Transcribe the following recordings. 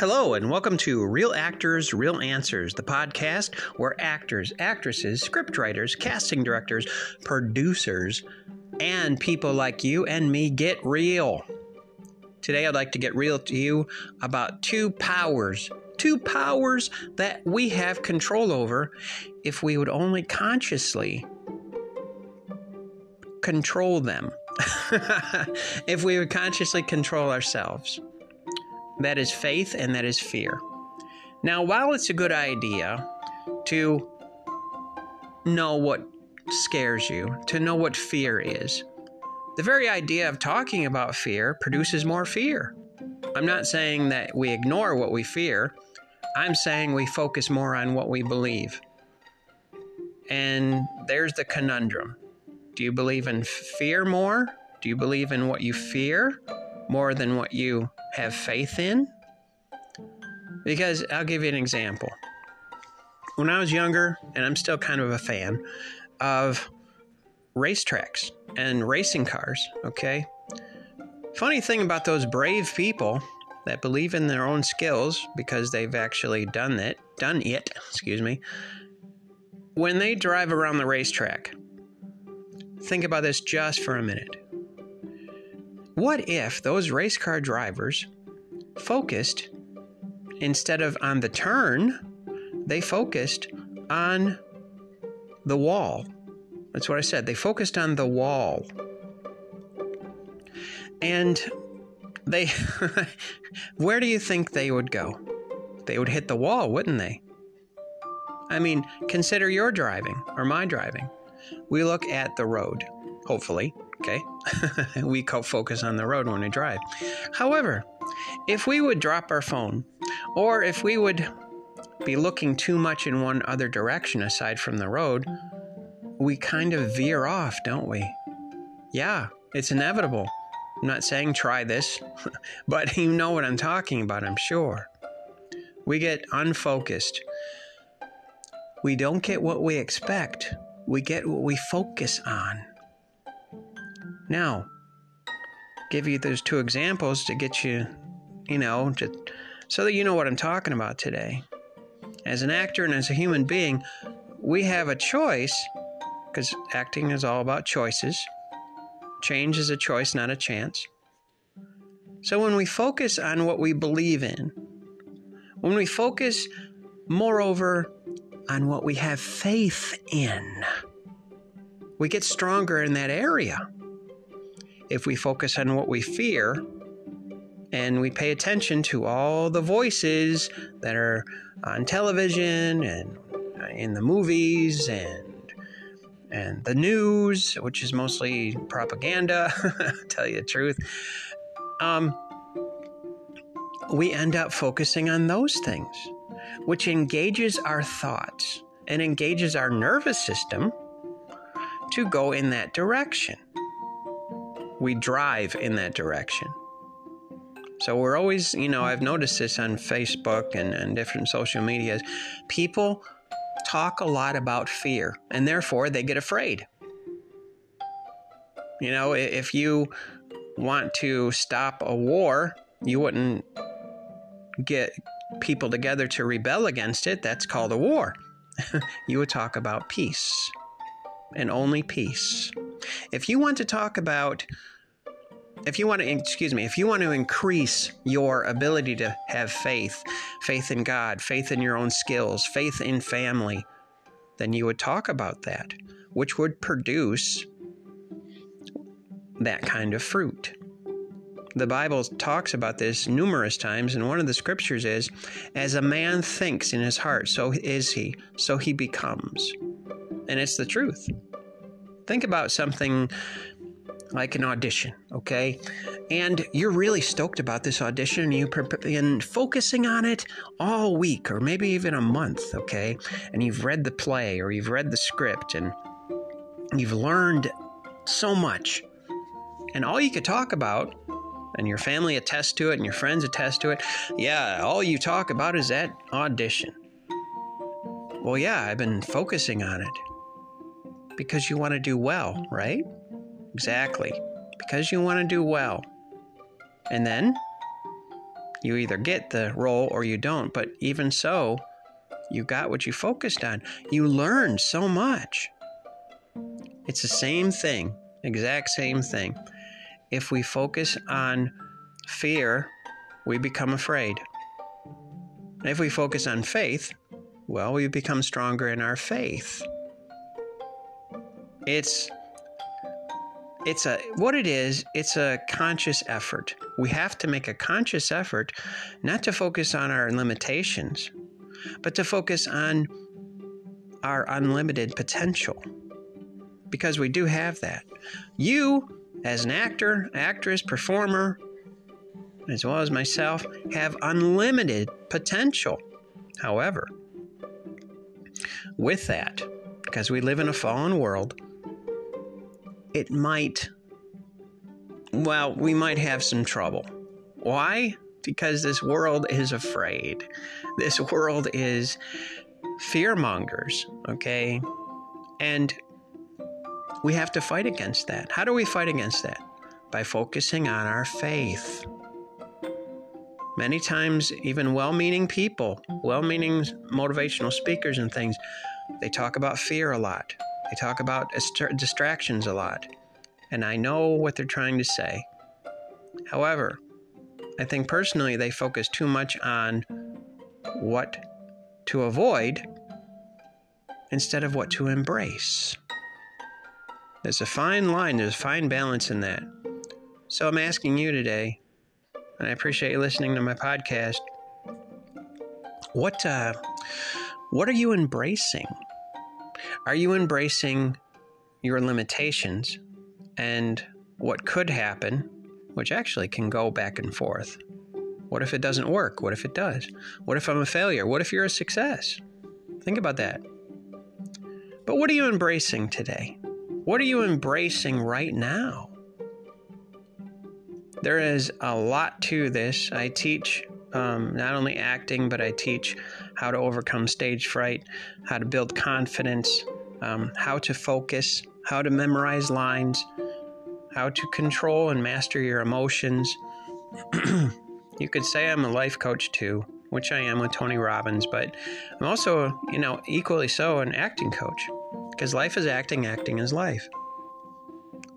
Hello, and welcome to Real Actors, Real Answers, the podcast where actors, actresses, scriptwriters, casting directors, producers, and people like you and me get real. Today, I'd like to get real to you about two powers, two powers that we have control over if we would only consciously control them. if we would consciously control ourselves. That is faith and that is fear. Now, while it's a good idea to know what scares you, to know what fear is, the very idea of talking about fear produces more fear. I'm not saying that we ignore what we fear, I'm saying we focus more on what we believe. And there's the conundrum. Do you believe in fear more? Do you believe in what you fear more than what you have faith in? Because I'll give you an example. When I was younger, and I'm still kind of a fan of racetracks and racing cars, okay? Funny thing about those brave people that believe in their own skills because they've actually done it, done it, excuse me. When they drive around the racetrack, think about this just for a minute. What if those race car drivers focused, instead of on the turn, they focused on the wall? That's what I said. They focused on the wall. And they, where do you think they would go? They would hit the wall, wouldn't they? I mean, consider your driving or my driving. We look at the road, hopefully, okay? we focus on the road when we drive. However, if we would drop our phone, or if we would be looking too much in one other direction aside from the road, we kind of veer off, don't we? Yeah, it's inevitable. I'm not saying try this, but you know what I'm talking about, I'm sure. We get unfocused. We don't get what we expect, we get what we focus on. Now, give you those two examples to get you, you know, to, so that you know what I'm talking about today. As an actor and as a human being, we have a choice because acting is all about choices. Change is a choice, not a chance. So when we focus on what we believe in, when we focus, moreover, on what we have faith in, we get stronger in that area if we focus on what we fear and we pay attention to all the voices that are on television and in the movies and and the news, which is mostly propaganda, tell you the truth, um, we end up focusing on those things, which engages our thoughts and engages our nervous system to go in that direction we drive in that direction. So we're always, you know, I've noticed this on Facebook and, and different social medias. People talk a lot about fear and therefore they get afraid. You know, if you want to stop a war, you wouldn't get people together to rebel against it. That's called a war. you would talk about peace and only peace. If you want to talk about if you want to excuse me if you want to increase your ability to have faith faith in god faith in your own skills faith in family then you would talk about that which would produce that kind of fruit. The bible talks about this numerous times and one of the scriptures is as a man thinks in his heart so is he so he becomes. And it's the truth. Think about something like an audition, okay? And you're really stoked about this audition and you've been focusing on it all week or maybe even a month, okay? And you've read the play or you've read the script and you've learned so much. And all you could talk about, and your family attests to it and your friends attest to it, yeah, all you talk about is that audition. Well, yeah, I've been focusing on it because you want to do well, right? Exactly. Because you want to do well. And then You either get the role or you don't. But even so, you got what you focused on. You learned so much. It's the same thing, exact same thing. If we focus on fear, we become afraid. If we focus on faith, well, we become stronger in our faith. It's it's a what it is it's a conscious effort. We have to make a conscious effort not to focus on our limitations but to focus on our unlimited potential because we do have that. You as an actor actress performer as well as myself have unlimited potential. However with that because we live in a fallen world it might, well, we might have some trouble. Why? Because this world is afraid. This world is fear mongers, okay? And we have to fight against that. How do we fight against that? By focusing on our faith. Many times, even well meaning people, well meaning motivational speakers and things, they talk about fear a lot. They talk about distractions a lot, and I know what they're trying to say. However, I think personally they focus too much on what to avoid instead of what to embrace. There's a fine line, there's a fine balance in that. So I'm asking you today, and I appreciate you listening to my podcast. What uh, what are you embracing? Are you embracing your limitations and what could happen, which actually can go back and forth? What if it doesn't work? What if it does? What if I'm a failure? What if you're a success? Think about that. But what are you embracing today? What are you embracing right now? There is a lot to this. I teach um, not only acting, but I teach how to overcome stage fright, how to build confidence, um, how to focus, how to memorize lines, how to control and master your emotions. you could say I'm a life coach too, which I am with Tony Robbins, but I'm also, you know, equally so an acting coach because life is acting, acting is life.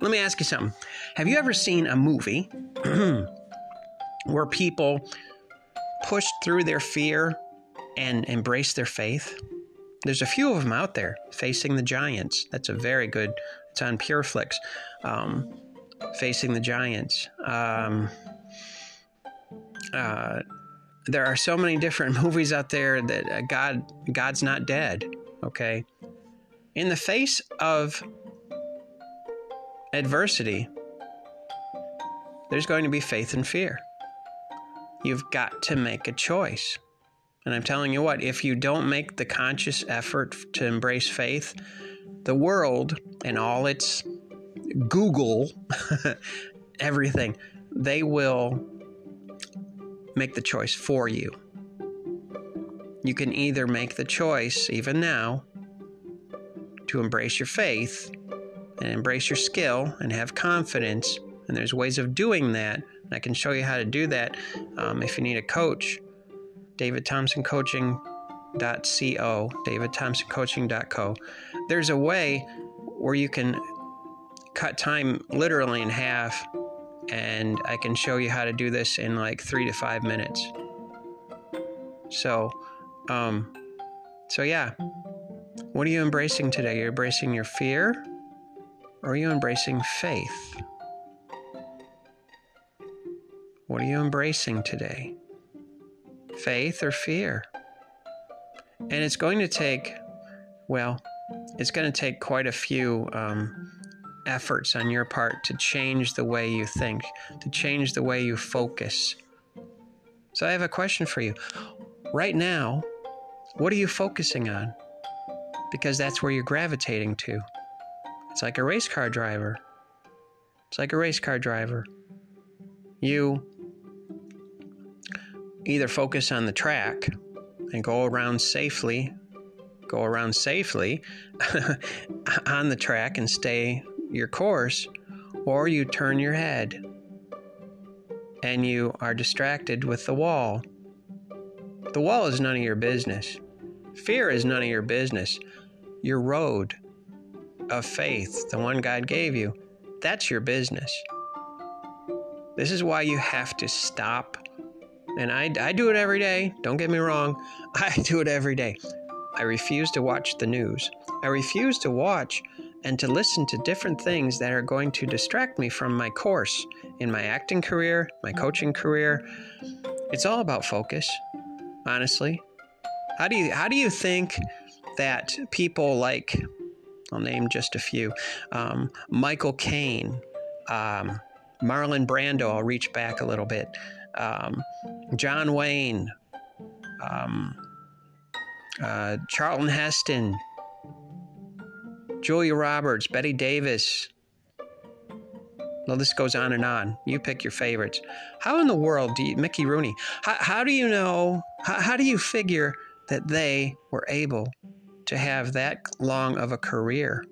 Let me ask you something. Have you ever seen a movie where people pushed through their fear and embraced their faith? There's a few of them out there. Facing the Giants. That's a very good. It's on PureFlix. Um, Facing the Giants. Um, uh, there are so many different movies out there that uh, God God's not dead. Okay, in the face of adversity, there's going to be faith and fear. You've got to make a choice. And I'm telling you what, if you don't make the conscious effort to embrace faith, the world and all its Google, everything, they will make the choice for you. You can either make the choice, even now, to embrace your faith and embrace your skill and have confidence. And there's ways of doing that. I can show you how to do that um, if you need a coach David Thompson Coaching davidthompsoncoaching.co, davidthompsoncoaching.co. There's a way where you can cut time literally in half, and I can show you how to do this in like three to five minutes. So, um, so yeah. What are you embracing today? You're embracing your fear, or are you embracing faith? What are you embracing today? faith or fear. And it's going to take, well, it's going to take quite a few um, efforts on your part to change the way you think, to change the way you focus. So I have a question for you. Right now, what are you focusing on? Because that's where you're gravitating to. It's like a race car driver. It's like a race car driver. You either focus on the track and go around safely, go around safely on the track and stay your course, or you turn your head and you are distracted with the wall. The wall is none of your business. Fear is none of your business. Your road of faith, the one God gave you, that's your business. This is why you have to stop. And I, I do it every day. Don't get me wrong. I do it every day. I refuse to watch the news. I refuse to watch and to listen to different things that are going to distract me from my course in my acting career, my coaching career. It's all about focus, honestly. How do you how do you think that people like I'll name just a few um, Michael Caine, um, Marlon Brando. I'll reach back a little bit. Um, John Wayne, um, uh, Charlton Heston, Julia Roberts, Bette Davis. Well, this goes on and on. You pick your favorites. How in the world do you, Mickey Rooney, how, how do you know, how, how do you figure that they were able to have that long of a career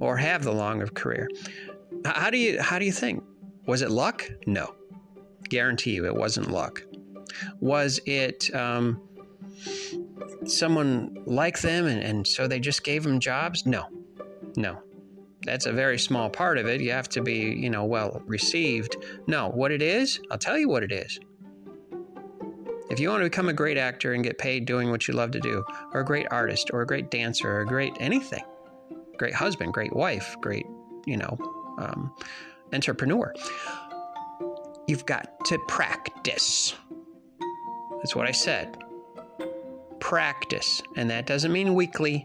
or have the long of career? How do you, how do you think? Was it luck? No. Guarantee you it wasn't luck. Was it, um, someone like them and, and so they just gave them jobs? No, no. That's a very small part of it. You have to be, you know, well received. No, what it is, I'll tell you what it is. If you want to become a great actor and get paid doing what you love to do, or a great artist, or a great dancer, or a great anything, great husband, great wife, great, you know, um, entrepreneur, you've got to practice. That's what I said practice. And that doesn't mean weekly,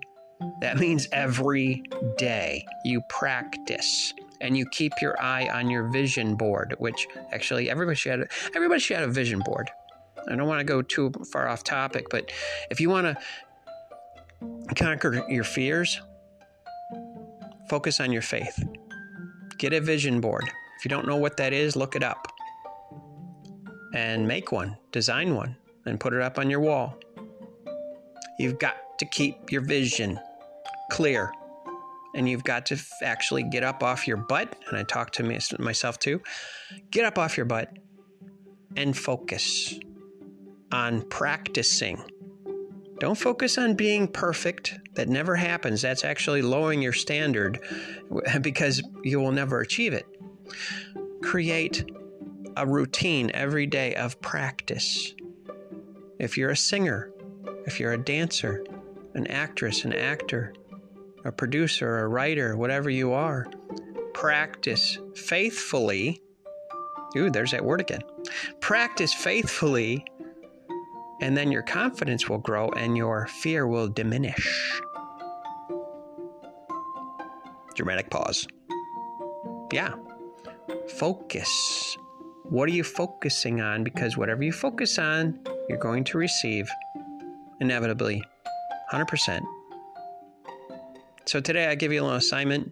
that means every day you practice and you keep your eye on your vision board, which actually everybody should have, everybody should have a vision board. I don't want to go too far off topic, but if you want to conquer your fears, focus on your faith. Get a vision board. If you don't know what that is, look it up and make one, design one, and put it up on your wall. You've got to keep your vision clear. And you've got to actually get up off your butt. And I talk to me, myself too. Get up off your butt and focus on practicing. Don't focus on being perfect. That never happens. That's actually lowering your standard because you will never achieve it. Create a routine every day of practice. If you're a singer, if you're a dancer, an actress, an actor, a producer, a writer, whatever you are, practice faithfully. Ooh, there's that word again. Practice faithfully, and then your confidence will grow and your fear will diminish. Dramatic pause. Yeah. Focus. What are you focusing on? Because whatever you focus on, you're going to receive inevitably 100%. So today I give you a little assignment.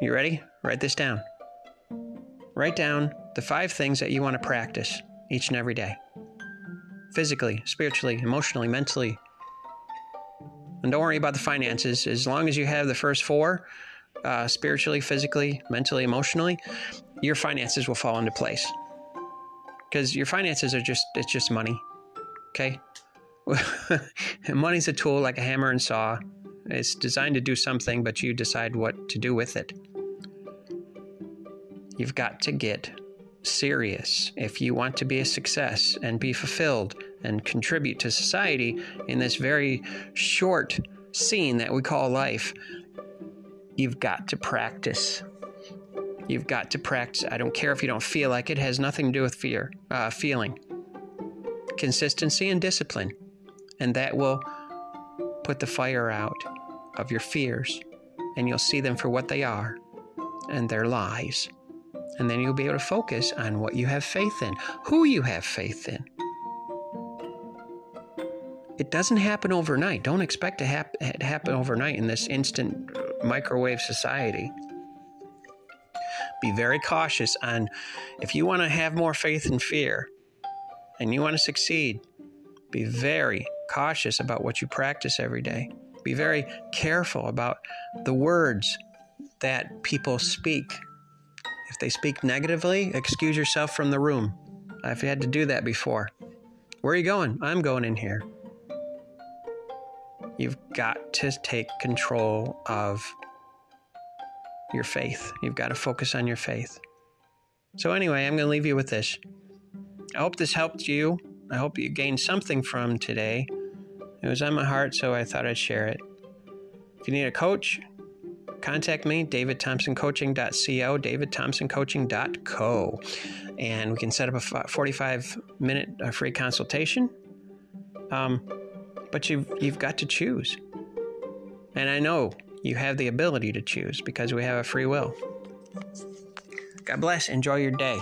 You ready? Write this down. Write down the five things that you want to practice each and every day physically, spiritually, emotionally, mentally. And don't worry about the finances. As long as you have the first four uh, spiritually, physically, mentally, emotionally your finances will fall into place. Because your finances are just it's just money okay? Money's a tool like a hammer and saw. It's designed to do something but you decide what to do with it. You've got to get serious. If you want to be a success and be fulfilled and contribute to society in this very short scene that we call life you've got to practice You've got to practice. I don't care if you don't feel like it. it has nothing to do with fear, uh, feeling. Consistency and discipline, and that will put the fire out of your fears, and you'll see them for what they are, and their lies. And then you'll be able to focus on what you have faith in, who you have faith in. It doesn't happen overnight. Don't expect to hap- happen overnight in this instant microwave society be very cautious on if you want to have more faith and fear and you want to succeed, be very cautious about what you practice every day. Be very careful about the words that people speak. If they speak negatively, excuse yourself from the room. I've had to do that before. Where are you going? I'm going in here. You've got to take control of your faith. You've got to focus on your faith. So, anyway, I'm going to leave you with this. I hope this helped you. I hope you gained something from today. It was on my heart, so I thought I'd share it. If you need a coach, contact me, davidthompsoncoaching.co, davidthompsoncoaching.co. And we can set up a 45 minute uh, free consultation. Um, but you've, you've got to choose. And I know you have the ability to choose because we have a free will. God bless. Enjoy your day.